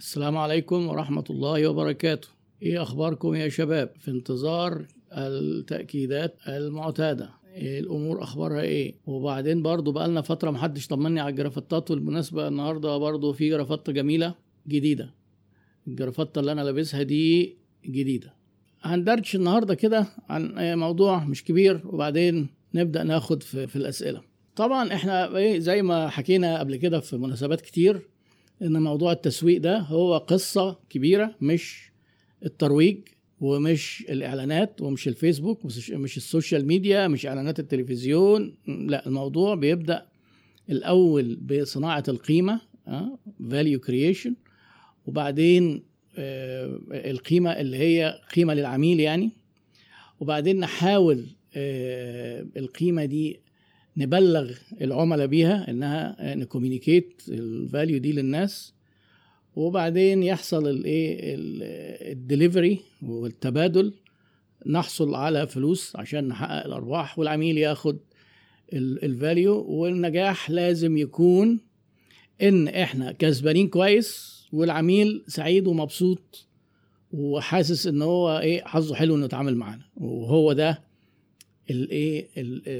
السلام عليكم ورحمة الله وبركاته. إيه أخباركم يا شباب؟ في انتظار التأكيدات المعتادة. إيه الأمور أخبارها إيه؟ وبعدين برضو بقالنا فترة محدش طمني على الجرافتات والمناسبة النهاردة برضو في جرافطة جميلة جديدة. الجرافتة اللي أنا لابسها دي جديدة. هندردش النهاردة كده عن موضوع مش كبير وبعدين نبدأ ناخد في, في الأسئلة. طبعا إحنا إيه زي ما حكينا قبل كده في مناسبات كتير إن موضوع التسويق ده هو قصة كبيرة مش الترويج ومش الإعلانات ومش الفيسبوك مش, مش ال social media مش إعلانات التلفزيون لا الموضوع بيبدأ الأول بصناعة القيمة value creation وبعدين آه، القيمة اللي هي قيمة للعميل يعني وبعدين نحاول آه، القيمة دي نبلغ العملاء بيها إنها ن communicate ال value دي للناس وبعدين يحصل الايه الدليفري والتبادل. نحصل على فلوس عشان نحقق الأرباح والعميل ياخد ال value والنجاح لازم يكون إن إحنا كسبانين كويس والعميل سعيد ومبسوط وحاسس إن هو إيه حظه حلو إنه يتعامل معانا. وهو ده الايه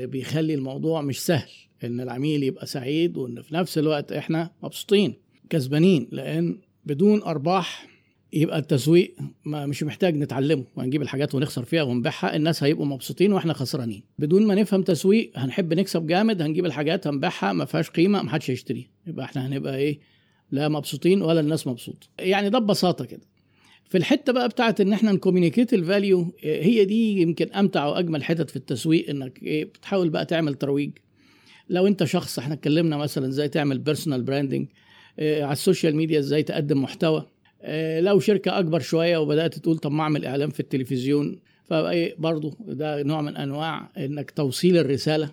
بيخلي الموضوع مش سهل. إن العميل يبقى سعيد وإن في نفس الوقت إحنا مبسوطين كسبانين. لأن بدون أرباح يبقى التسويق ما مش محتاج نتعلمه. وهنجيب الحاجات ونخسر فيها ونبيعها الناس هيبقوا مبسوطين وإحنا خسرانين. بدون ما نفهم تسويق هنحب نكسب جامد هنجيب الحاجات هنبيعها ما فيهاش قيمة ما حدش هيشتريها. يبقى إحنا هنبقى إيه لا مبسوطين ولا الناس مبسوطة. يعني ده ببساطة كده. في الحتة بقى بتاعت إن إحنا ن communicate ال value هي دي يمكن أمتع وأجمل حتت في التسويق إنك إيه بتحاول بقى تعمل ترويج. لو أنت شخص إحنا اتكلمنا مثلا إزاي تعمل personal branding آه على ال social media إزاي تقدم محتوى. آه لو شركة أكبر شوية وبدأت تقول طب ما أعمل إعلان في التلفزيون فايه برضه ده نوع من أنواع إنك توصيل الرسالة.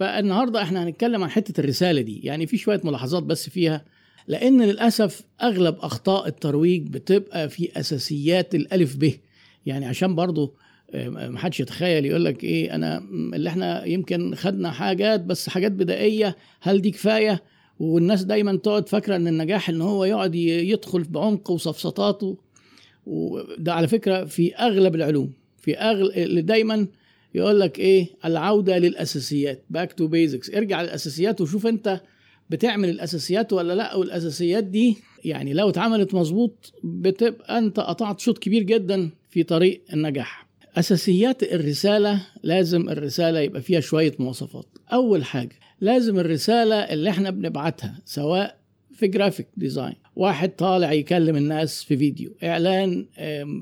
فالنهاردة إحنا هنتكلم عن حتة الرسالة دي يعني في شوية ملاحظات بس فيها. لأن للأسف أغلب أخطاء الترويج بتبقى في أساسيات الألف ب. يعني عشان برضو ما حدش يتخيل يقول لك إيه أنا اللي إحنا يمكن خدنا حاجات بس حاجات بدائية هل دي كفاية؟ والناس دايما تقعد فاكرة إن النجاح إن هو يقعد يدخل بعمق و sophisticated. وده على فكرة في أغلب العلوم في اغلب دايما يقول لك إيه العودة للأساسيات back to basics ارجع للأساسيات وشوف أنت بتعمل الأساسيات ولا لأ؟ والأساسيات دي يعني لو اتعملت مظبوط بتبقى أنت قطعت شوط كبير جدا في طريق النجاح. أساسيات الرسالة لازم الرسالة يبقى فيها شوية مواصفات. أول حاجة لازم الرسالة اللي إحنا بنبعتها سواء في graphic design واحد طالع يكلم الناس في فيديو إعلان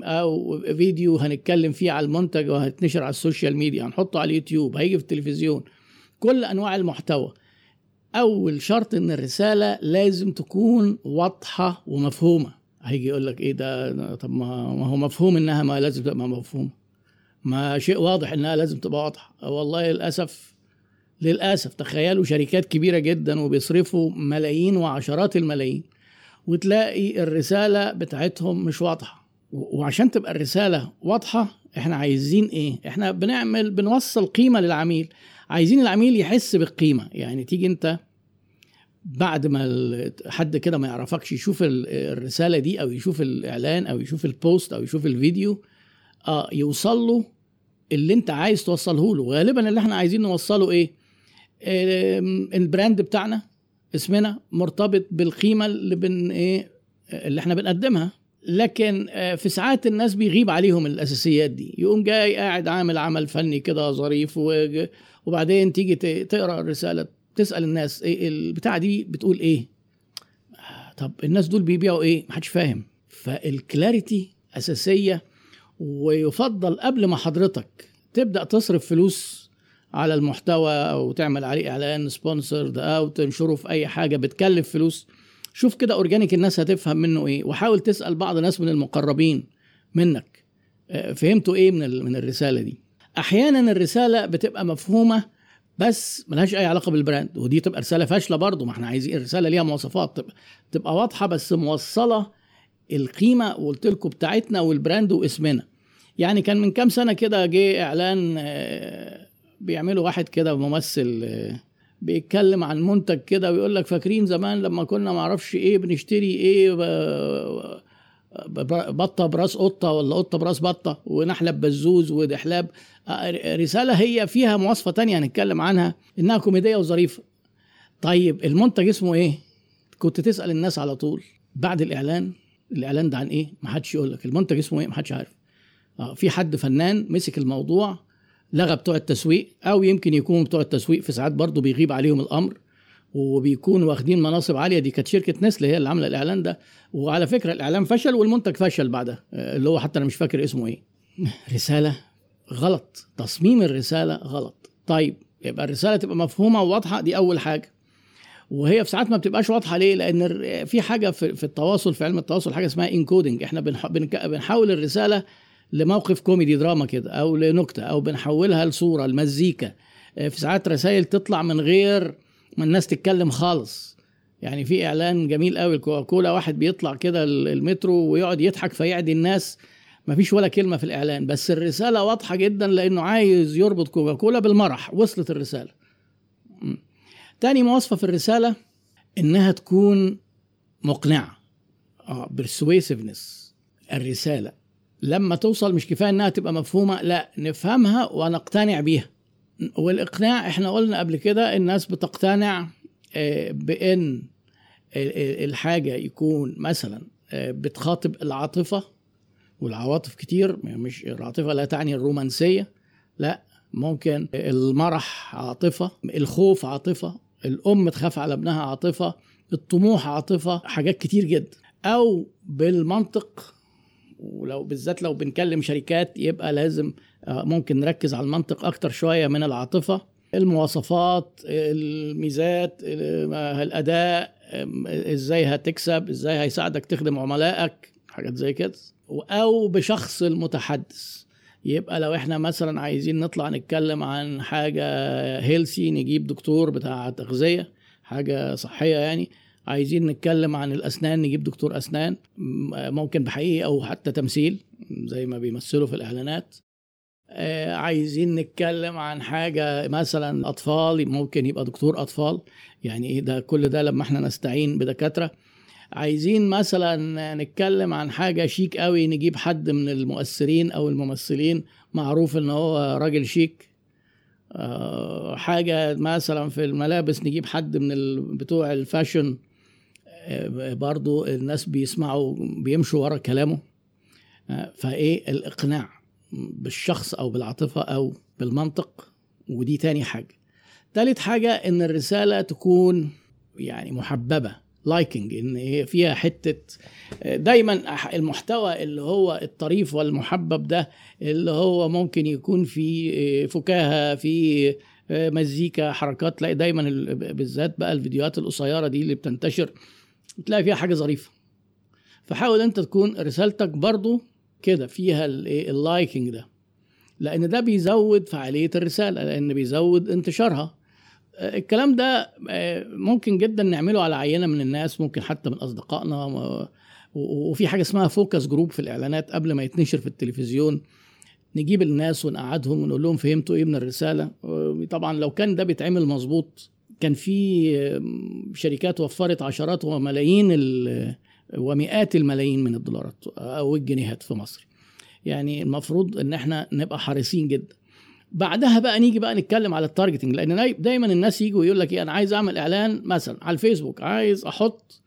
أو فيديو هنتكلم فيه على المنتج وهتنشر على ال social media هنحطه على اليوتيوب هيجي في التلفزيون كل أنواع المحتوى. أول شرط إن الرسالة لازم تكون واضحة ومفهومة. هيجي يقول لك إيه ده؟ طب ما هو مفهوم إنها ما لازم تبقى مفهومة. ما شيء واضح إنها لازم تبقى واضحة. والله للأسف للأسف تخيلوا شركات كبيرة جدا وبيصرفوا ملايين وعشرات الملايين وتلاقي الرسالة بتاعتهم مش واضحة. وعشان تبقى الرسالة واضحة إحنا عايزين إيه؟ إحنا بنعمل بنوصل قيمة للعميل. عايزين العميل يحس بالقيمة. يعني تيجي أنت بعد ما حد كده ما يعرفكش يشوف الرسالة دي أو يشوف الإعلان أو يشوف ال post أو يشوف الفيديو آه يوصل له اللي أنت عايز توصله له. غالبا اللي إحنا عايزين نوصله إيه؟ ال brand بتاعنا اسمنا مرتبط بالقيمة اللي بن إيه؟ اللي إحنا بنقدمها. لكن في ساعات الناس بيغيب عليهم الأساسيات دي. يقوم جاي قاعد عامل عمل فني كده ظريف وبعدين تيجي تقرأ الرسالة تسأل الناس إيه البتاعة دي بتقول إيه؟ طب الناس دول بيبيعوا إيه؟ محدش فاهم. فال clarity أساسية ويفضل قبل ما حضرتك تبدأ تصرف فلوس على المحتوى أو تعمل عليه إعلان sponsored أو تنشره في أي حاجة بتكلف فلوس. شوف كده organic الناس هتفهم منه إيه. وحاول تسأل بعض الناس من المقربين منك. فهمتوا إيه من من الرسالة دي؟ أحيانا الرسالة بتبقى مفهومة بس ملهاش أي علاقة بال brand ودي تبقى رسالة فاشلة برضه ما إحنا عايزين الرسالة ليها مواصفات تبقى, تبقى واضحة بس موصلة القيمة وقلت لكم بتاعتنا وال brand واسمنا. يعني كان من كام سنة كده جه إعلان بيعملوا واحد كده ممثل بيتكلم عن منتج كده ويقول لك فاكرين زمان لما كنا معرفش إيه بنشتري إيه بطة براس قطة ولا قطة براس بطة ونحلب بزوز ودحلاب رسالة هي فيها مواصفة تانية هنتكلم عنها إنها كوميدية وظريفة. طيب المنتج اسمه إيه؟ كنت تسأل الناس على طول بعد الإعلان. الإعلان ده عن إيه؟ ما حدش يقول لك. المنتج اسمه إيه؟ ما حدش عارف. آه في حد فنان مسك الموضوع لغى بتوع التسويق أو يمكن يكون بتوع التسويق في ساعات برضه بيغيب عليهم الأمر. وبيكونوا واخدين مناصب عالية. دي كانت شركة نسل هي اللي عاملة الإعلان ده. وعلى فكرة الإعلان فشل والمنتج فشل بعدها اللي هو حتى أنا مش فاكر اسمه إيه. رسالة غلط تصميم الرسالة غلط. طيب يبقى الرسالة تبقى مفهومة وواضحة دي أول حاجة. وهي في ساعات ما بتبقاش واضحة ليه؟ لأن في حاجة في, التواصل في علم التواصل حاجة اسمها encoding إحنا بنحول الرسالة لموقف كوميدي دراما كده أو لنكتة أو بنحولها لصورة لمزيكا. في ساعات رسائل تطلع من غير ما الناس تتكلم خالص. يعني في إعلان جميل قوي الكوكاكولا واحد بيطلع كده المترو ويقعد يضحك فيعدي الناس. ما فيش ولا كلمة في الإعلان بس الرسالة واضحة جدا لأنه عايز يربط كوكاكولا بالمرح وصلت الرسالة. تاني مواصفة في الرسالة إنها تكون مقنعة. آه برسويسفنس الرسالة لما توصل مش كفاية إنها تبقى مفهومة لا نفهمها ونقتنع بيها. والإقناع إحنا قلنا قبل كده الناس بتقتنع بإن الحاجة يكون مثلا بتخاطب العاطفة والعواطف كتير مش العاطفة لا تعني الرومانسية لا ممكن المرح عاطفة الخوف عاطفة الأم تخاف على ابنها عاطفة الطموح عاطفة حاجات كتير جدا. أو بالمنطق ولو بالذات لو بنكلم شركات يبقى لازم ممكن نركز على المنطق أكتر شوية من العاطفة. المواصفات الميزات الأداء إزاي هتكسب إزاي هيساعدك تخدم عملائك حاجات زي كده. أو بشخص المتحدث. يبقى لو إحنا مثلا عايزين نطلع نتكلم عن حاجة هيلسي نجيب دكتور بتاع تغذية حاجة صحية يعني عايزين نتكلم عن الأسنان نجيب دكتور أسنان ممكن بحقيقي أو حتى تمثيل زي ما بيمثلوا في الإعلانات. عايزين نتكلم عن حاجة مثلا أطفال ممكن يبقى دكتور أطفال يعني إيه ده؟ كل ده لما إحنا نستعين بدكاترة. عايزين مثلا نتكلم عن حاجة شيك قوي نجيب حد من المؤثرين أو الممثلين معروف إن هو راجل شيك. حاجة مثلا في الملابس نجيب حد من بتوع الفاشن. برضو الناس بيسمعوا بيمشوا ورا كلامه. فإيه الإقناع بالشخص أو بالعاطفة أو بالمنطق؟ ودي تاني حاجة. تالت حاجة إن الرسالة تكون يعني محببة لايكنج إن هي فيها حتة دايما المحتوى اللي هو الطريف والمحبب ده اللي هو ممكن يكون في فكاهة في مزيكا حركات تلاقي دايما بالذات بقى الفيديوهات القصيرة دي اللي بتنتشر. تلاقي فيها حاجة ظريفة. فحاول أنت تكون رسالتك برضو كده فيها ال liking ده. لأن ده بيزود فعالية الرسالة لأن بيزود انتشارها. الكلام ده ممكن جدا نعمله على عينة من الناس ممكن حتى من أصدقائنا. وفي حاجة اسمها focus group في الإعلانات قبل ما يتنشر في التلفزيون. نجيب الناس ونقعدهم ونقول لهم فهمتوا إيه من الرسالة. طبعا لو كان ده بيتعمل مظبوط كان في شركات وفرت عشرات وملايين ومئات الملايين من الدولارات أو الجنيهات في مصر. يعني المفروض إن إحنا نبقى حريصين جدا. بعدها بقى نيجي بقى نتكلم على ال targeting لأن دايما الناس يجوا يقول لك إيه أنا عايز أعمل إعلان مثلا على الفيسبوك عايز أحط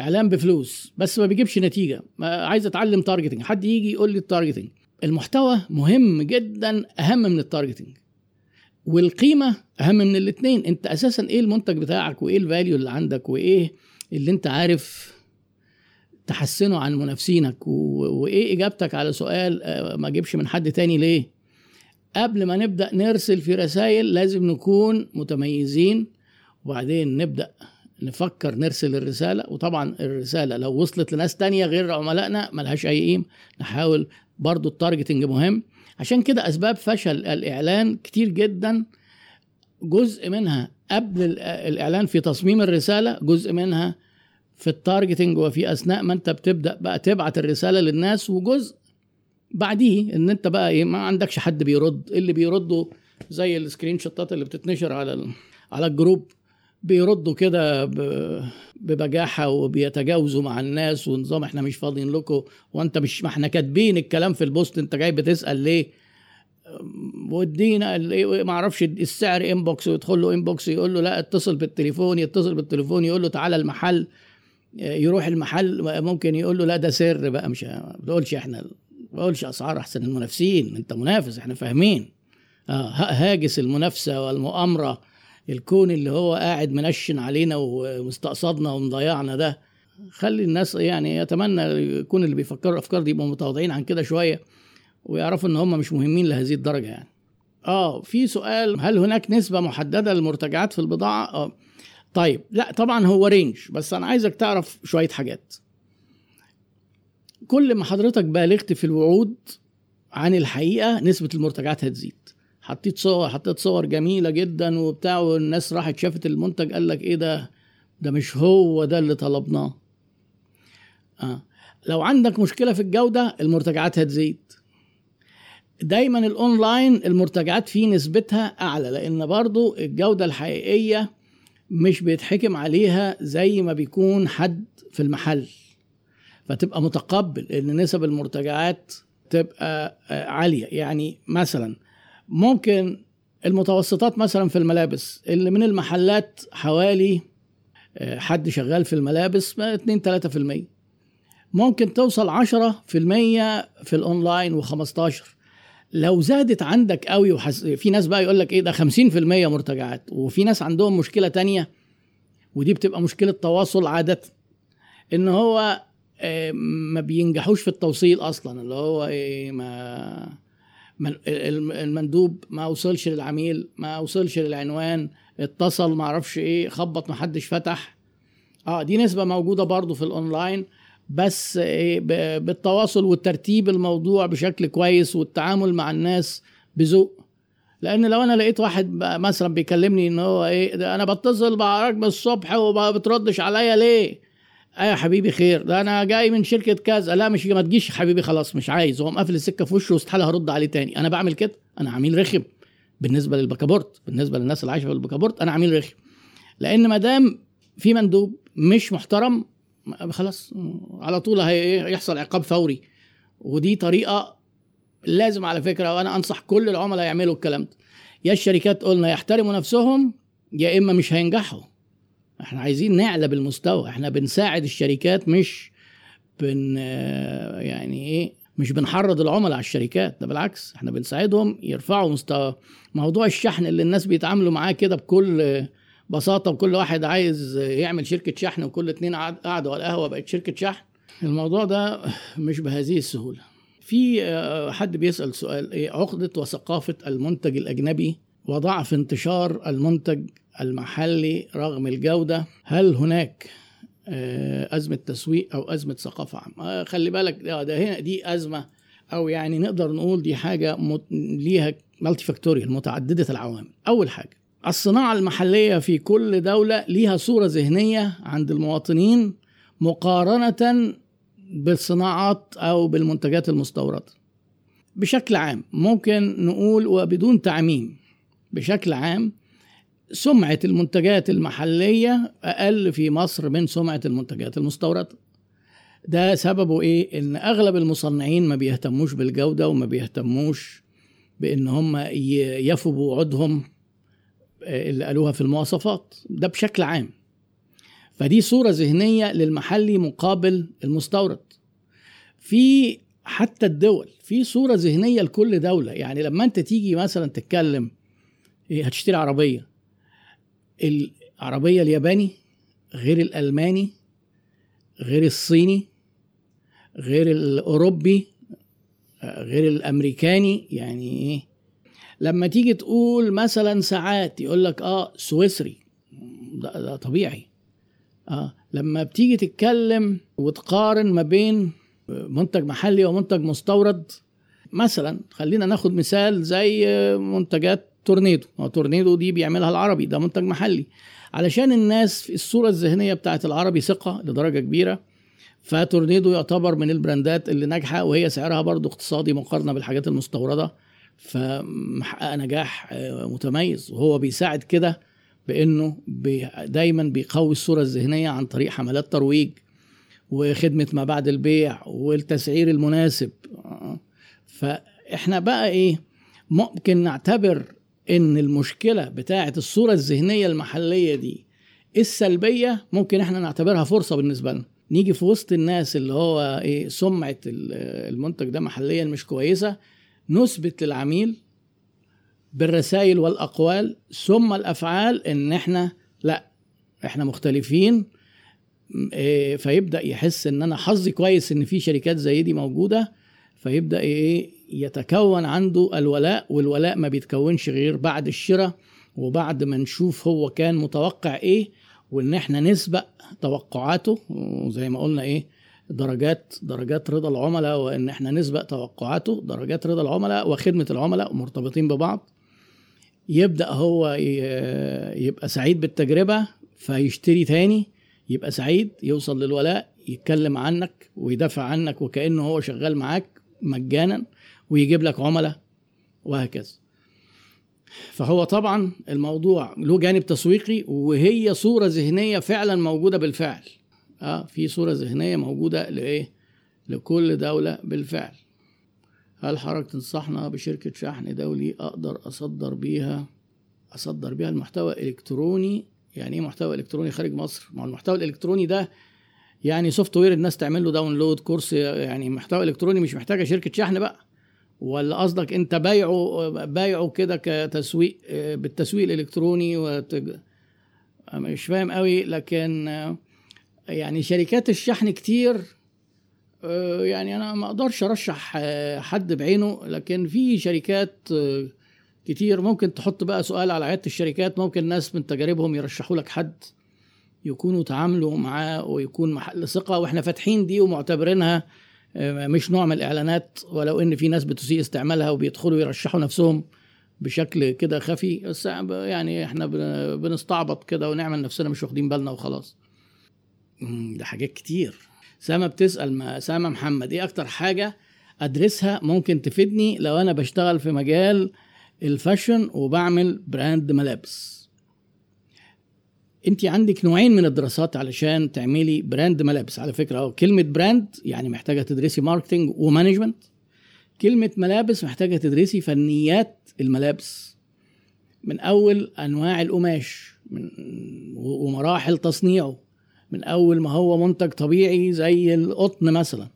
إعلان بفلوس بس ما بيجيبش نتيجة عايز أتعلم targeting. حد يجي يقول لي ال targeting. المحتوى مهم جدا أهم من ال targeting. والقيمة أهم من الاثنين أنت أساسا إيه المنتج بتاعك وإيه ال value اللي عندك وإيه اللي أنت عارف تحسنه عن منافسينك؟ وإيه إجابتك على سؤال ما أجيبش من حد تاني ليه؟ قبل ما نبدأ نرسل في رسائل لازم نكون متميزين وبعدين نبدأ نفكر نرسل الرسالة. وطبعا الرسالة لو وصلت لناس تانية غير عملائنا ملهاش أي قيمة. نحاول برضو ال targeting مهم. عشان كده أسباب فشل الإعلان كتير جدا. جزء منها قبل الإعلان في تصميم الرسالة جزء منها في ال targeting وفي أثناء ما أنت بتبدأ بقى تبعت الرسالة للناس وجزء بعديه إن أنت بقى إيه ما عندكش حد بيرد. اللي بيردوا زي ال screenshot ات اللي بتتنشر على على ال group. بيردوا كده ببجاحة وبيتجاوزوا مع الناس ونظام إحنا مش فاضيين لكم وانت مش ما إحنا كاتبين الكلام في ال post انت جاي بتسأل ليه؟ ودينا إيه، ما أعرفش السعر inbox ويدخل له inbox يقول له لا اتصل بالتليفون يتصل بالتليفون يقول له تعالى المحل يروح المحل ممكن يقول له لا ده سر بقى مش ما بتقولش إحنا ما بقولش أسعار أحسن المنافسين انت منافس إحنا فاهمين. آه ه- هاجس المنافسة والمؤامرة الكون اللي هو قاعد منشن علينا ومستقصدنا ومضيعنا ده خلي الناس يعني يتمنى يكون اللي بيفكروا الأفكار دي يبقوا متواضعين عن كده شوية ويعرفوا إن هم مش مهمين لهذه الدرجة يعني. آه في سؤال هل هناك نسبة محددة للمرتجعات في البضاعة؟ آه. طيب لا طبعا هو range بس أنا عايزك تعرف شوية حاجات. كل ما حضرتك بالغت في الوعود عن الحقيقة نسبة المرتجعات هتزيد. حطيت صور حطيت صور جميلة جدا وبتاع والناس راحت شافت المنتج قال لك إيه ده؟ ده مش هو ده اللي طلبناه. آه. لو عندك مشكلة في الجودة المرتجعات هتزيد. دايما الأونلاين المرتجعات فيه نسبتها أعلى لأن برضو الجودة الحقيقية مش بيتحكم عليها زي ما بيكون حد في المحل. فتبقى متقبل إن نسب المرتجعات تبقى آه، عالية. يعني مثلا ممكن المتوسطات مثلا في الملابس اللي من المحلات حوالي آه، حد شغال في الملابس ما 2 3% ممكن توصل 10% في الأونلاين و15 لو زادت عندك قوي وحس... في ناس بقى يقول لك إيه ده 50% مرتجعات وفي ناس عندهم مشكلة تانية ودي بتبقى مشكلة تواصل عاده إن هو آه، ما بينجحوش في التوصيل أصلا اللي هو إيه ما المندوب ما وصلش للعميل ما وصلش للعنوان اتصل ما أعرفش إيه خبط ما حدش فتح. آه دي نسبة موجودة برضو في الأونلاين بس إيه بالتواصل والترتيب الموضوع بشكل كويس والتعامل مع الناس بذوق. لأن لو أنا لقيت واحد مثلا بيكلمني إن هو إيه أنا بتصل من الصبح وما بتردش عليا ليه؟ يا حبيبي خير. ده أنا جاي من شركة كذا لا مش ما تجيش حبيبي خلاص مش عايز. هو مقفل السكة في وشه واستحالة هرد عليه تاني. أنا بعمل كده. أنا عميل رخم. بالنسبة للبكابورت بالنسبة للناس اللي عايشة في البكابورت أنا عميل رخم. لأن ما دام في مندوب مش محترم خلاص على طول هي- هيحصل عقاب فوري. ودي طريقة لازم على فكرة وأنا أنصح كل العملاء يعملوا الكلام ده. يا الشركات قلنا يحترموا نفسهم يا إما مش هينجحوا. إحنا عايزين نعلى بالمستوى. إحنا بنساعد الشركات مش بن يعني إيه مش بنحرض العملاء على الشركات. ده بالعكس إحنا بنساعدهم يرفعوا مستوى. موضوع الشحن اللي الناس بيتعاملوا معاه كده بكل بساطة وكل واحد عايز يعمل شركة شحن وكل اتنين قعد- قعدوا على القهوة بقت شركة شحن. الموضوع ده مش بهذه السهولة. في آه، حد بيسأل سؤال إيه عقدة وثقافة المنتج الأجنبي؟ وضعف انتشار المنتج المحلي رغم الجودة. هل هناك آه، أزمة تسويق أو أزمة ثقافة عامة؟ آه، خلي بالك ده هنا دي أزمة أو يعني نقدر نقول دي حاجة ليها مالتي فاكتوريال متعددة العوامل. أول حاجة الصناعة المحلية في كل دولة ليها صورة ذهنية عند المواطنين مقارنة بالصناعات أو بالمنتجات المستوردة. بشكل عام ممكن نقول وبدون تعميم بشكل عام سمعة المنتجات المحلية أقل في مصر من سمعة المنتجات المستوردة. ده سببه إيه؟ إن أغلب المصنعين ما بيهتموش بالجودة وما بيهتموش بإن هم يفوا بوعودهم آه، اللي قالوها في المواصفات. ده بشكل عام. فدي صورة ذهنية للمحلي مقابل المستورد. في حتى الدول في صورة ذهنية لكل دولة. يعني لما أنت تيجي مثلا تتكلم هتشتري عربية. العربية الياباني غير الألماني غير الصيني غير الأوروبي آه، غير الأمريكاني. يعني إيه؟ لما تيجي تقول مثلا ساعات يقول لك آه سويسري. ده, ده طبيعي. آه لما بتيجي تتكلم وتقارن ما بين منتج محلي ومنتج مستورد مثلا خلينا ناخد مثال زي منتجات تورنيدو. هو تورنيدو دي بيعملها العربي ده منتج محلي. علشان الناس في الصورة الذهنية بتاعت العربي ثقة لدرجة كبيرة فتورنيدو يعتبر من ال brand ات اللي ناجحة وهي سعرها برضو اقتصادي مقارنة بالحاجات المستوردة. فمحققة نجاح آه، متميز. وهو بيساعد كده بإنه بي دايما بيقوي الصورة الذهنية عن طريق حملات ترويج وخدمة ما بعد البيع والتسعير المناسب. فإحنا بقى إيه ممكن نعتبر إن المشكلة بتاعه الصورة الذهنية المحلية دي السلبية ممكن إحنا نعتبرها فرصة بالنسبة لنا. نيجي في وسط الناس اللي هو إيه سمعة المنتج ده محليا مش كويسة نثبت للعميل بالرسائل والأقوال ثم الأفعال إن إحنا لأ إحنا مختلفين إيه فيبدأ يحس إن أنا حظي كويس إن في شركات زي دي موجودة فيبدأ إيه يتكون عنده الولاء والولاء ما بيتكونش غير بعد الشراء وبعد ما نشوف هو كان متوقع إيه وإن إحنا نسبق توقعاته وزي ما قلنا إيه درجات درجات رضا العملاء وإن إحنا نسبق توقعاته درجات رضا العملاء وخدمة العملاء مرتبطين ببعض. يبدأ هو يبقى سعيد بالتجربة فيشتري تاني يبقى سعيد يوصل للولاء يتكلم عنك ويدافع عنك وكأنه هو شغال معاك مجانا. ويجيب لك عملاء وهكذا. فهو طبعا الموضوع له جانب تسويقي وهي صورة ذهنية فعلا موجودة بالفعل. آه في صورة ذهنية موجودة لإيه؟ لكل دولة بالفعل. هل حضرتك تنصحنا بشركة شحن دولي أقدر أصدر بيها أصدر بيها المحتوى الإلكتروني؟ يعني إيه محتوى إلكتروني خارج مصر؟ ما المحتوى الإلكتروني ده يعني software الناس تعمل له download course يعني محتوى إلكتروني مش محتاجة شركة شحن بقى. ولا قصدك انت بايعه بايعه كده كتسويق بالتسويق الإلكتروني وتج... مش فاهم قوي لكن يعني شركات الشحن كتير يعني أنا ما أقدرش أرشح حد بعينه لكن في شركات كتير ممكن تحط بقى سؤال على عيادة الشركات ممكن ناس من تجاربهم يرشحوا لك حد يكونوا تعاملوا معاه ويكون محل ثقة وإحنا فاتحين دي ومعتبرينها مش نوع من الإعلانات ولو إن في ناس بتسيء استعمالها وبيدخلوا يرشحوا نفسهم بشكل كده خفي بس يعني إحنا بنستعبط كده ونعمل نفسنا مش واخدين بالنا وخلاص. ده حاجات كتير. أسامة بتسأل أسامة محمد إيه أكتر حاجة ادرسها ممكن تفيدني لو أنا بشتغل في مجال ال fashion وبعمل brand ملابس؟ انت عندك نوعين من الدراسات علشان تعملي brand ملابس. على فكرة كلمة brand يعني محتاجة تدرسي marketing و management كلمة ملابس محتاجة تدرسي فنيات الملابس. من أول أنواع القماش من ومراحل تصنيعه. من أول ما هو منتج طبيعي زي القطن مثلا.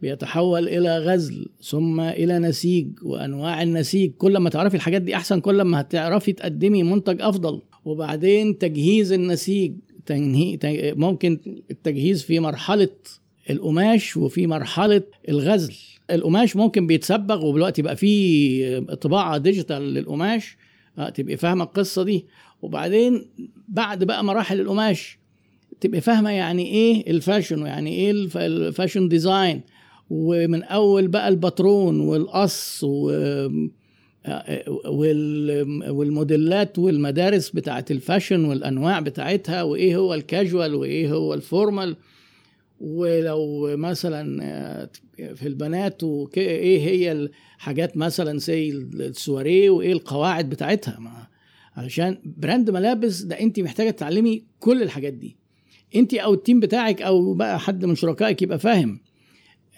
بيتحول إلى غزل ثم إلى نسيج وأنواع النسيج. كل ما تعرفي الحاجات دي أحسن كل ما هتعرفي تقدمي منتج أفضل. وبعدين تجهيز النسيج تنهيه ممكن التجهيز في مرحلة القماش وفي مرحلة الغزل. القماش ممكن بيتصبغ ودلوقتي بقى في طباعة digital للقماش. تبقي فاهمة القصة دي. وبعدين بعد بقى مراحل القماش تبقى فاهمة يعني إيه ال fashion ويعني إيه ال fashion design. ومن أول بقى الباترون والقص و والموديلات والمدارس بتاعت ال fashion والأنواع بتاعتها وإيه هو الكاجوال وإيه هو ال formal. ولو مثلا في البنات إيه هي الحاجات مثلا زي السواريه وإيه القواعد بتاعتها. علشان brand ملابس ده انت محتاجة تتعلمي كل الحاجات دي. انت أو ال team بتاعك أو بقى حد من شركائك يبقى فاهم.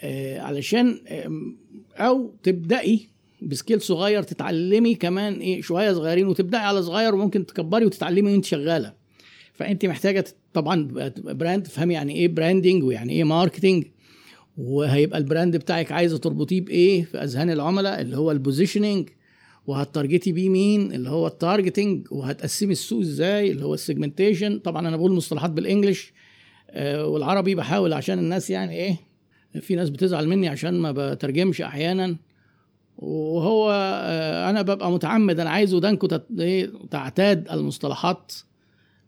آه علشان أو تبدأي ب scale صغير تتعلمي كمان إيه شوية صغيرين وتبدأي على صغير وممكن تكبري وتتعلمي وانت شغالة. فأنت محتاجة طبعا brand تفهمي يعني إيه branding ويعني إيه marketing وهيبقى ال brand بتاعك عايزة تربطيه بإيه؟ في أذهان العملاء اللي هو ال positioning وهت target ي بيه مين؟ اللي هو ال targeting وهتقسمي السوق إزاي؟ اللي هو ال segmentation طبعا أنا بقول مصطلحات بال English آه والعربي بحاول عشان الناس يعني إيه في ناس بتزعل مني عشان ما بترجمش أحيانا. وهو آه أنا ببقى متعمد أنا عايز ودانكم تعتاد المصطلحات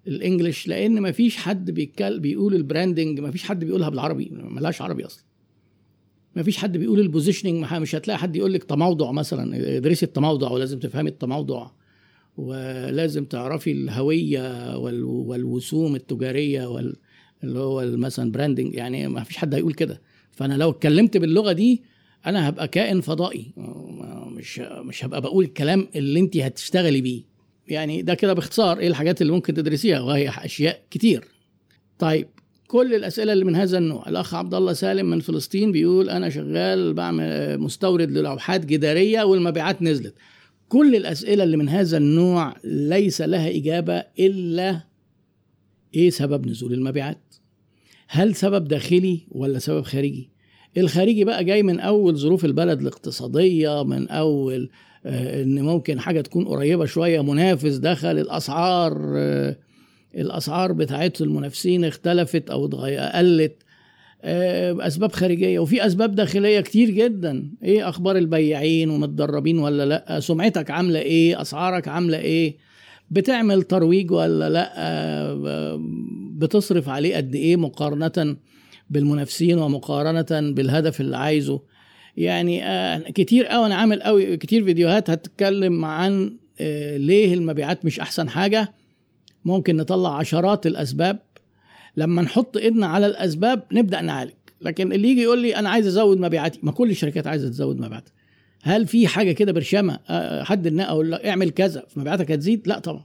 ال English لأن ما فيش حد بيتكلم بيقول ال branding ما فيش حد بيقولها بالعربي ملهاش عربي أصلا. ما فيش حد بيقول ال positioning مش هتلاقي حد يقول لك تموضع مثلا ادرسي التموضع ولازم تفهمي التموضع ولازم تعرفي الهوية والوسوم التجارية اللي هو مثلا branding يعني ما فيش حد هيقول كده. فأنا لو اتكلمت باللغة دي أنا هبقى كائن فضائي. مش مش هبقى بقول الكلام اللي انت هتشتغلي بيه. يعني ده كده باختصار إيه الحاجات اللي ممكن تدرسيها وهي أشياء كتير. طيب كل الأسئلة اللي من هذا النوع. الأخ عبد الله سالم من فلسطين بيقول أنا شغال بعمل مستورد للوحات جدارية والمبيعات نزلت. كل الأسئلة اللي من هذا النوع ليس لها إجابة إلا إيه سبب نزول المبيعات؟ هل سبب داخلي ولا سبب خارجي؟ الخارجي بقى جاي من أول ظروف البلد الاقتصادية من أول آه، إن ممكن حاجة تكون قريبة شوية منافس دخل الأسعار آه، الأسعار بتاعت المنافسين اختلفت أو قلت آه، أسباب خارجية. وفي أسباب داخلية كتير جدا. إيه أخبار البياعين ومتدربين ولا لأ؟ سمعتك عاملة إيه؟ أسعارك عاملة إيه؟ بتعمل ترويج ولا لأ؟ بتصرف عليه قد إيه مقارنة بالمنافسين ومقارنة بالهدف اللي عايزه. يعني آه كتير قوي أنا عامل قوي كتير فيديوهات هتتكلم عن آه ليه المبيعات مش أحسن حاجة. ممكن نطلع عشرات الأسباب. لما نحط إيدنا على الأسباب نبدأ نعالج. لكن اللي يجي يقول لي أنا عايز أزود مبيعاتي ما كل الشركات عايزة تزود مبيعاتها. هل في حاجة كده برشامة؟ آه، حد النقى أقول اعمل كذا فمبيعاتك هتزيد؟ لا طبعا.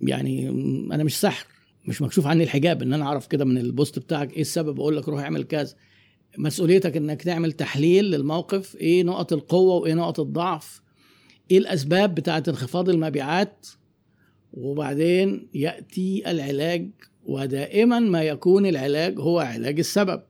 يعني أنا مش سحر مش مكشوف عني الحجاب إن أنا أعرف كده من البوست بتاعك إيه السبب أقول لك روح اعمل كذا. مسؤوليتك إنك تعمل تحليل للموقف إيه نقط القوة وإيه نقط الضعف إيه الأسباب بتاعه انخفاض المبيعات وبعدين يأتي العلاج ودائما ما يكون العلاج هو علاج السبب.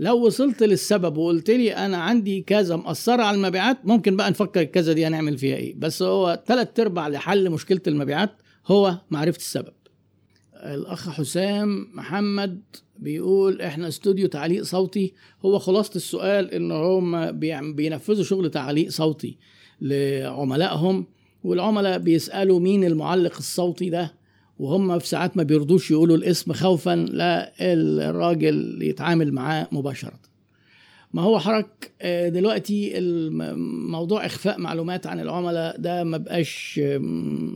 لو وصلت للسبب وقلت لي أنا عندي كذا مأثرة على المبيعات ممكن بقى نفكر الكذا دي هنعمل فيها إيه. بس هو ثلاث أرباع لحل مشكلة المبيعات هو معرفة السبب. الأخ حسام محمد بيقول إحنا استوديو تعليق صوتي. هو خلاصة السؤال إن هم بينفذوا شغل تعليق صوتي لعملائهم والعملاء بيسألوا مين المعلق الصوتي ده وهم في ساعات ما بيرضوش يقولوا الاسم خوفا لا الراجل يتعامل معاه مباشرة. ما هو حرك آه، دلوقتي الموضوع إخفاء معلومات عن العملاء ده ما بقاش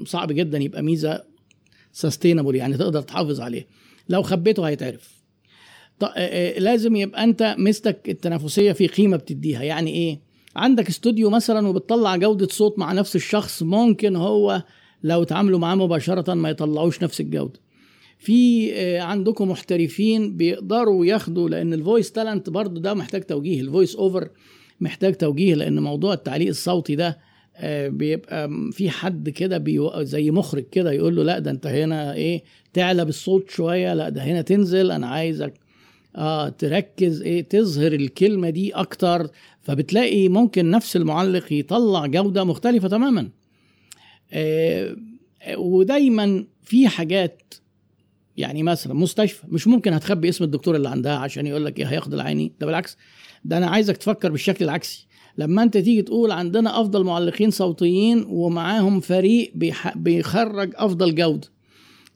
صعب جدا يبقى ميزة سستينبل يعني تقدر تحافظ عليه. لو خبيته هيتعرف. آه، آه، لازم يبقى أنت ميزتك التنافسية في قيمة بتديها. يعني إيه؟ عندك استوديو مثلا وبتطلع جودة صوت مع نفس الشخص ممكن هو لو تعاملوا معاه مباشرة ما يطلعوش نفس الجودة. في آه، عندكم محترفين بيقدروا ياخدوا لأن ال voice talent برضو ده محتاج توجيه. ال voice over محتاج توجيه لأن موضوع التعليق الصوتي ده بيبقى في حد كده زي مخرج كده يقول له لا ده انت هنا إيه تعلى بالصوت شوية لا ده هنا تنزل أنا عايزك آه تركز إيه تظهر الكلمة دي أكتر. فبتلاقي ممكن نفس المعلق يطلع جودة مختلفة تماما. آه ودايما في حاجات يعني مثلا مستشفى مش ممكن هتخبي اسم الدكتور اللي عندها عشان يقول لك إيه هياخد العيني. ده بالعكس ده أنا عايزك تفكر بالشكل العكسي. لما انت تيجي تقول عندنا أفضل معلقين صوتيين ومعاهم فريق بيخرج أفضل جودة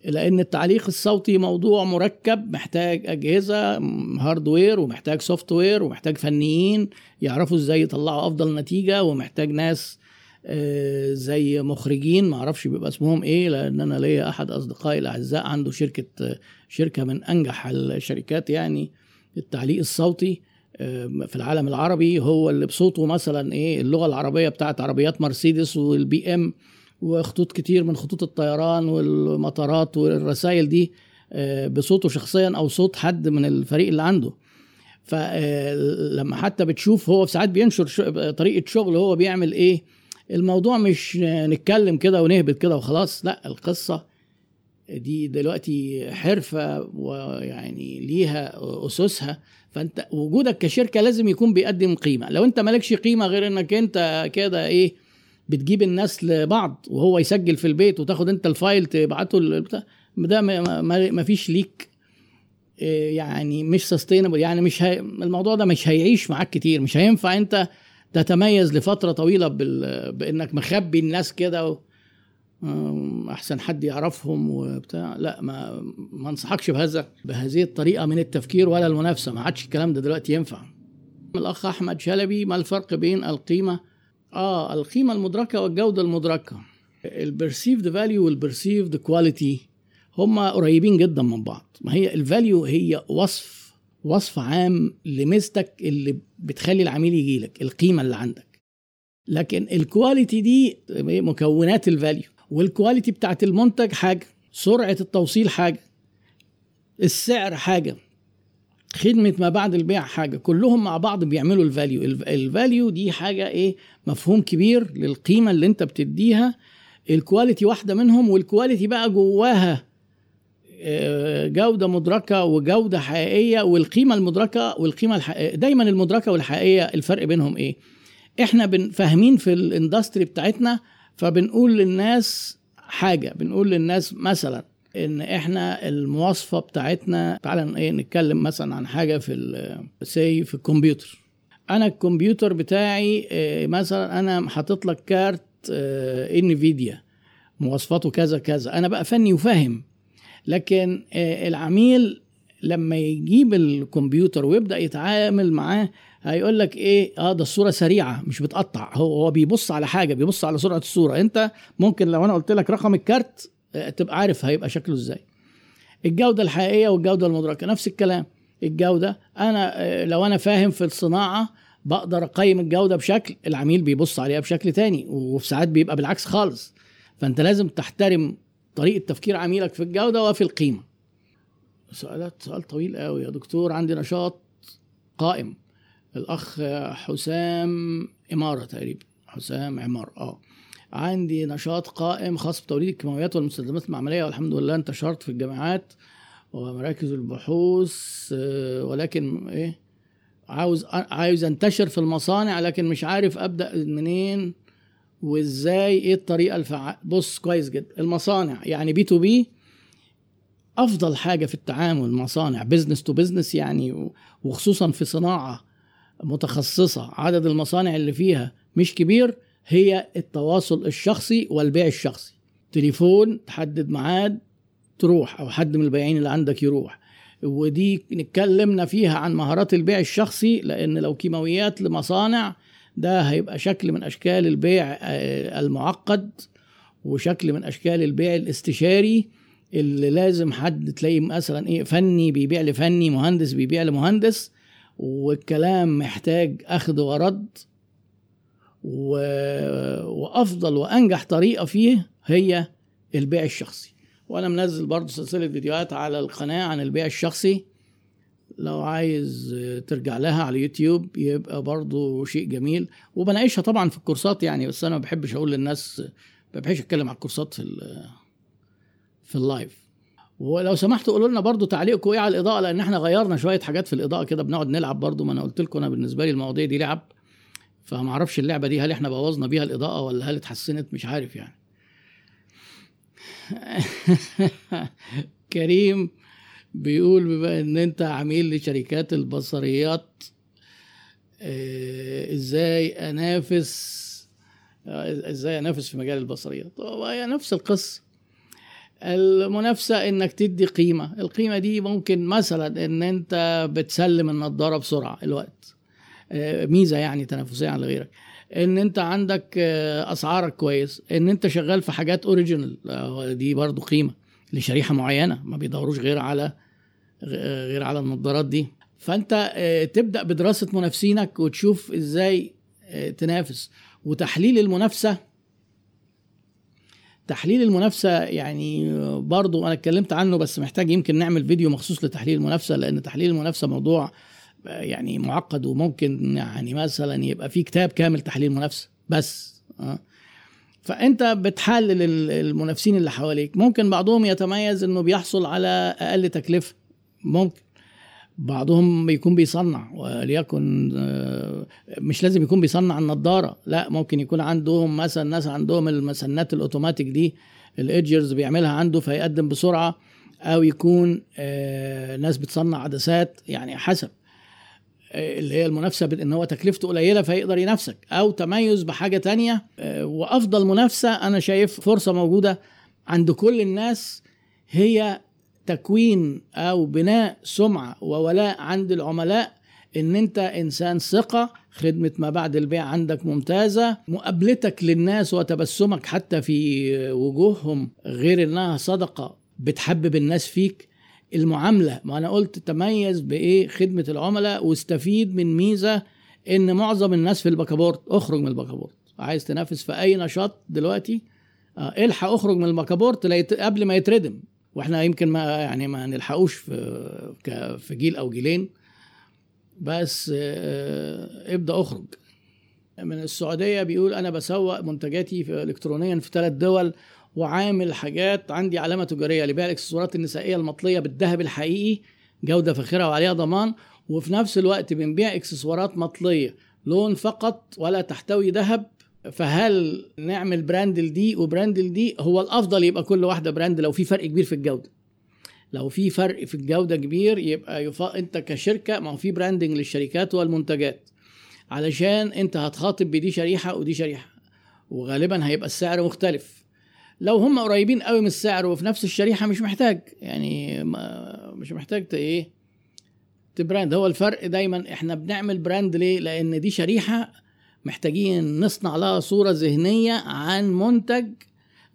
لأن التعليق الصوتي موضوع مركب محتاج أجهزة hardware ومحتاج software ومحتاج فنيين يعرفوا إزاي يطلعوا أفضل نتيجة ومحتاج ناس آه، زي مخرجين ما أعرفش بيبقى اسمهم إيه لأن أنا ليا أحد أصدقائي الأعزاء عنده شركة شركة من أنجح الشركات يعني التعليق الصوتي. في العالم العربي هو اللي بصوته مثلا إيه اللغة العربية بتاعت عربيات مرسيدس وال BM وخطوط كتير من خطوط الطيران والمطارات والرسائل دي آه، بصوته شخصيا أو صوت حد من الفريق اللي عنده. فلما حتى بتشوف هو في ساعات بينشر طريقة شغل هو بيعمل إيه الموضوع مش نتكلم كده ونهبط كده وخلاص لا القصة دي دلوقتي حرفة ويعني ليها أسسها. فأنت وجودك كشركة لازم يكون بيقدم قيمة. لو أنت مالكش قيمة غير أنك أنت كده إيه بتجيب الناس لبعض وهو يسجل في البيت وتاخد أنت ال file تبعته ده ما فيش ليك إيه، يعني مش sustainable يعني مش هي الموضوع ده مش هيعيش معاك كتير. مش هينفع أنت تتميز لفترة طويلة بإنك مخبي الناس كده و... أحسن حد يعرفهم وبتاع. لا ما ما انصحكش بهذا بهذه الطريقة من التفكير ولا المنافسة. ما عادش الكلام ده دلوقتي ينفع. الأخ أحمد شلبي ما الفرق بين القيمة؟ آه القيمة المدركة والجودة المدركة. ال perceived value وال perceived quality هما قريبين جدا من بعض. ما هي ال value هي وصف وصف عام لميزتك اللي بتخلي العميل يجي لك القيمة اللي عندك. لكن ال quality دي مكونات ال value وال quality بتاعت المنتج حاجة سرعة التوصيل حاجة السعر حاجة خدمة ما بعد البيع حاجة كلهم مع بعض بيعملوا ال value ال value دي حاجة إيه؟ مفهوم كبير للقيمة اللي أنت بتديها. ال quality واحدة منهم وال quality بقى جواها آه، جودة مدركة وجودة حقيقية والقيمة المدركة والقيمة الحقيقيه دايما المدركة والحقيقية الفرق بينهم إيه؟ إحنا فاهمين في ال industry بتاعتنا فبنقول للناس حاجة بنقول للناس مثلا إن إحنا المواصفة بتاعتنا تعالى إيه نتكلم مثلا عن حاجة في سي في الكمبيوتر. أنا الكمبيوتر بتاعي آه، مثلا أنا حاطط لك كارت إنفيديا آه، مواصفاته كذا كذا. أنا بقى فني وفاهم. لكن آه، العميل لما يجيب الكمبيوتر ويبدأ يتعامل معاه هيقول لك إيه؟ آه ده الصورة سريعة مش بتقطع. هو هو بيبص على حاجة بيبص على سرعة الصورة. أنت ممكن لو أنا قلت لك رقم الكارت آه، تبقى عارف هيبقى شكله إزاي. الجودة الحقيقية والجودة المدركة نفس الكلام. الجودة أنا آه، لو أنا فاهم في الصناعة بقدر أقيم الجودة بشكل العميل بيبص عليها بشكل تاني وفي ساعات بيبقى بالعكس خالص. فأنت لازم تحترم طريقة تفكير عميلك في الجودة وفي القيمة. سؤالات سؤال طويل قوي يا دكتور. عندي نشاط قائم. الأخ حسام إمارة تقريبا. حسام عمار آه. عندي نشاط قائم خاص بتوريد الكيماويات والمستلزمات المعمليه والحمد لله انتشرت في الجامعات ومراكز البحوث آه، ولكن إيه عاوز عاوز أنتشر في المصانع لكن مش عارف أبدأ منين وإزاي إيه الطريقة الفعال بص كويس جدا. المصانع يعني B to B أفضل حاجة في التعامل مصانع business to business يعني وخصوصا في صناعة متخصصة. عدد المصانع اللي فيها مش كبير هي التواصل الشخصي والبيع الشخصي. تليفون تحدد ميعاد تروح أو حد من البياعين اللي عندك يروح. ودي نتكلمنا فيها عن مهارات البيع الشخصي لأن لو كيماويات لمصانع ده هيبقى شكل من أشكال البيع آه، المعقد وشكل من أشكال البيع الاستشاري اللي لازم حد تلاقيه مثلا إيه فني بيبيع لفني مهندس بيبيع لمهندس. والكلام محتاج أخذ ورد و... وأفضل وأنجح طريقة فيه هي البيع الشخصي. وأنا منزل برضه سلسلة فيديوهات على القناة عن البيع الشخصي. لو عايز ترجع لها على اليوتيوب يبقى برضه شيء جميل. وبناقشها طبعا في الكورسات يعني بس أنا ما بحبش أقول للناس ما بحبش أتكلم على الكورسات في في اللايف. ولو سمحتوا قولوا لنا برضو تعليقكم إيه على الإضاءة لأن إحنا غيرنا شوية حاجات في الإضاءة كده بنقعد نلعب برضو ما أنا قلت لكم أنا بالنسبة لي المواضيع دي لعب فما أعرفش اللعبة دي هل إحنا بوظنا بيها الإضاءة ولا هل اتحسنت مش عارف يعني. كريم بيقول بما إن أنت عميل لشركات البصريات آه إزاي أنافس آه إزاي أنافس في مجال البصريات؟ هي نفس القصة. المنافسة إنك تدي قيمة. القيمة دي ممكن مثلا إن أنت بتسلم النضارة بسرعة الوقت. آه ميزة يعني تنافسية عن غيرك. إن أنت عندك آه أسعارك كويس. إن أنت شغال في حاجات اوريجينال آه دي برضو قيمة لشريحة معينة. ما بيدوروش غير على غير على النظارات دي. فأنت آه، تبدأ بدراسة منافسينك وتشوف إزاي آه، تنافس. وتحليل المنافسة تحليل المنافسة يعني برضو أنا اتكلمت عنه بس محتاج يمكن نعمل فيديو مخصوص لتحليل المنافسة لأن تحليل المنافسة موضوع آه، يعني معقد وممكن يعني مثلا يبقى في كتاب كامل تحليل منافسة بس فأنت بتحلل المنافسين اللي حواليك. ممكن بعضهم يتميز إنه بيحصل على أقل تكلفة ممكن. بعضهم يكون بيصنع وليكن آه، مش لازم يكون بيصنع النضارة. لا ممكن يكون عندهم مثلا ناس عندهم المسنات الأوتوماتيك دي الإيدجرز بيعملها عنده فيقدم بسرعة أو يكون آه، ناس بتصنع عدسات يعني حسب آه، اللي هي المنافسة بان هو تكلفته قليلة فيقدر ينافسك أو تميز بحاجة تانية وأفضل منافسة أنا شايف فرصة موجودة عند كل الناس هي تكوين أو بناء سمعة وولاء عند العملاء إن أنت إنسان ثقة خدمة ما بعد البيع عندك ممتازة مقابلتك للناس وتبسمك حتى في وجوههم غير إنها صدقة بتحبب الناس فيك. المعاملة ما أنا قلت تميز بإيه؟ خدمة العملاء واستفيد من ميزة إن معظم الناس في الباكابورت اخرج من الباكابورت. عايز تنافس في أي نشاط دلوقتي؟ آه، إلحق اخرج من يت- قبل ما يتردم. وإحنا يمكن ما يعني ما نلحقوش في في جيل أو جيلين بس آه، ابدأ اخرج. من السعودية بيقول أنا بسوق منتجاتي في الكترونيا في ثلاث دول وعامل حاجات عندي علامة تجارية لبيع الإكسسوارات النسائية المطلية بالذهب الحقيقي جودة فاخرة وعليها ضمان وفي نفس الوقت بنبيع إكسسوارات مطلية لون فقط ولا تحتوي ذهب فهل نعمل brand لدي و brand لدي هو الأفضل يبقى كل واحدة brand لو في فرق كبير في الجودة. لو في فرق في الجودة كبير يبقى يفا... أنت كشركة ما هو في branding للشركات والمنتجات. علشان أنت هتخاطب بدي شريحة ودي شريحة. وغالبا هيبقى السعر مختلف. لو هم قريبين قوي من السعر وفي نفس الشريحة مش محتاج. يعني ما مش محتاج إيه؟ ت brand. هو الفرق دايما إحنا بنعمل brand ليه؟ لأن دي شريحة محتاجين نصنع لها صورة ذهنية عن منتج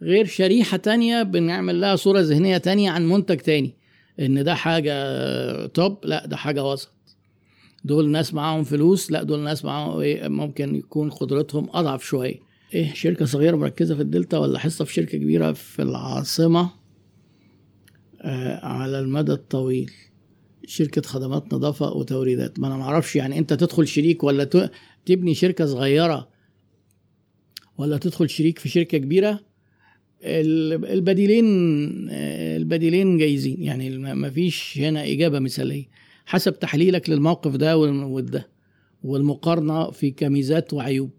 غير شريحة تانية بنعمل لها صورة ذهنية تانية عن منتج تاني. إن ده حاجة top لا ده حاجة وسط. دول ناس معاهم فلوس لا دول ناس معاهم إيه ممكن يكون قدرتهم أضعف شوية. إيه شركة صغيرة مركزة في الدلتا ولا حصة في شركة كبيرة في العاصمة؟ آه على المدى الطويل. شركة خدمات نظافة وتوريدات. ما أنا ما أعرفش يعني أنت تدخل شريك ولا تبني شركة صغيرة ولا تدخل شريك في شركة كبيرة ال- البديلين البديلين جايزين. يعني ما فيش هنا إجابة مثالية. حسب تحليلك للموقف ده وده والمقارنة في كميزات وعيوب.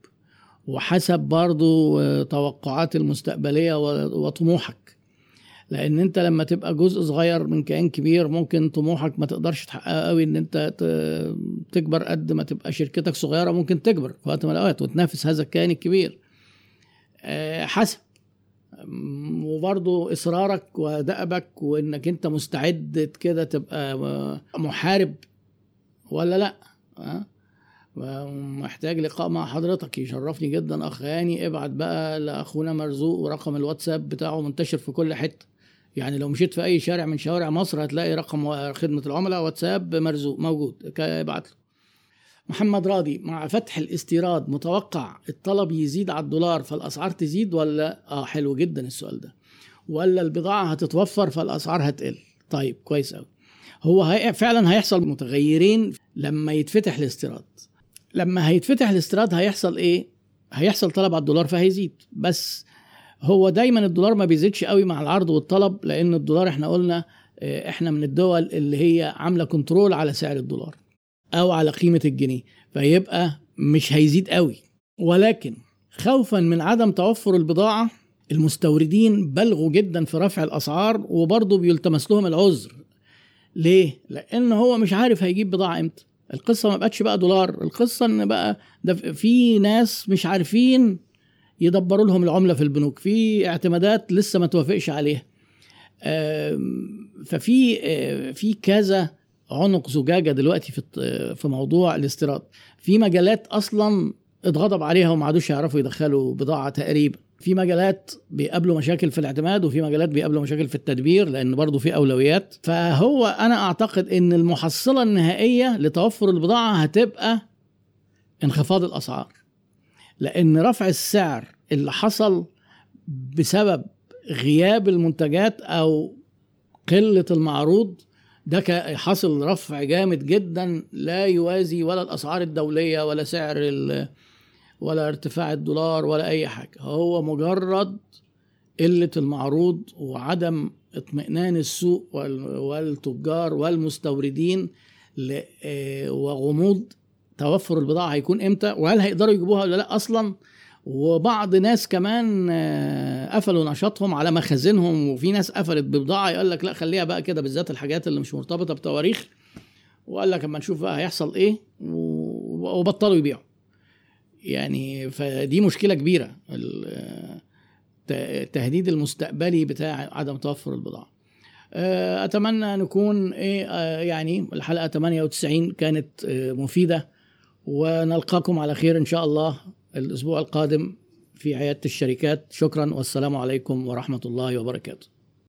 وحسب برضو آه، توقعات المستقبلية وطموحك. لأن انت لما تبقى جزء صغير من كيان كبير ممكن طموحك ما تقدرش تحققه قوي ان انت تكبر قد ما تبقى شركتك صغيرة ممكن تكبر في وقت من الأوقات وتنافس هذا الكيان الكبير. آه، حسب. أم، وبرضو إصرارك ودأبك وإنك انت مستعد كده تبقى آه، محارب ولا لأ؟ أه؟ محتاج لقاء مع حضرتك يشرفني جدا. أخ هاني ابعت بقى لأخونا مرزوق ورقم الواتساب بتاعه منتشر في كل حتة. يعني لو مشيت في أي شارع من شوارع مصر هتلاقي رقم خدمة العملاء واتساب مرزوق موجود ابعت له. محمد راضي مع فتح الاستيراد متوقع الطلب يزيد على الدولار فالأسعار تزيد ولا؟ آه حلو جدا السؤال ده. ولا البضاعة هتتوفر فالأسعار هتقل؟ طيب كويس قوي هو هي فعلا هيحصل متغيرين لما يتفتح الاستيراد. لما هيتفتح الاستيراد هيحصل إيه؟ هيحصل طلب على الدولار فهيزيد. بس هو دايما الدولار ما بيزيدش قوي مع العرض والطلب لأن الدولار إحنا قلنا آه، إحنا من الدول اللي هي عاملة كنترول على سعر الدولار أو على قيمة الجنيه فيبقى مش هيزيد قوي. ولكن خوفا من عدم توفر البضاعة المستوردين بلغوا جدا في رفع الأسعار وبرضه بيلتمس لهم العذر. ليه؟ لأن هو مش عارف هيجيب بضاعة إمتى. القصة ما بقتش بقى دولار القصة إن بقى ده في ناس مش عارفين يدبروا لهم العملة في البنوك. في اعتمادات لسه ما توافقش عليها. ففي آه، في كذا عنق زجاجة دلوقتي في في موضوع الاستيراد. في مجالات أصلا اتغضب عليها وما عادوش يعرفوا يدخلوا بضاعة تقريبا. في مجالات بيقابلوا مشاكل في الاعتماد وفي مجالات بيقابلوا مشاكل في التدبير لأن برضه في أولويات. فهو أنا أعتقد إن المحصلة النهائية لتوفر البضاعة هتبقى انخفاض الأسعار. لأن رفع السعر اللي حصل بسبب غياب المنتجات أو قلة المعروض ده حصل رفع جامد جدا لا يوازي ولا الأسعار الدولية ولا سعر ولا ارتفاع الدولار ولا أي حاجة. هو مجرد قلة المعروض وعدم اطمئنان السوق وال- والتجار والمستوردين آه، وغموض توفر البضاعة هيكون إمتى وهل هيقدروا يجيبوها ولا لأ؟ أصلا وبعض ناس كمان آه، قفلوا نشاطهم على مخازنهم وفي ناس قفلت ببضاعة يقول لك لأ خليها بقى كده بالذات الحاجات اللي مش مرتبطة بتواريخ. وقال لك أما نشوف بقى هيحصل إيه وبطلوا يبيعوا. يعني فدي مشكلة كبيرة التهديد المستقبلي بتاع عدم توفر البضاعة. آه، أتمنى نكون إيه آه، يعني الحلقة 98 كانت آه، مفيدة. ونلقاكم على خير إن شاء الله الأسبوع القادم في عيادة الشركات. شكرا والسلام عليكم ورحمة الله وبركاته.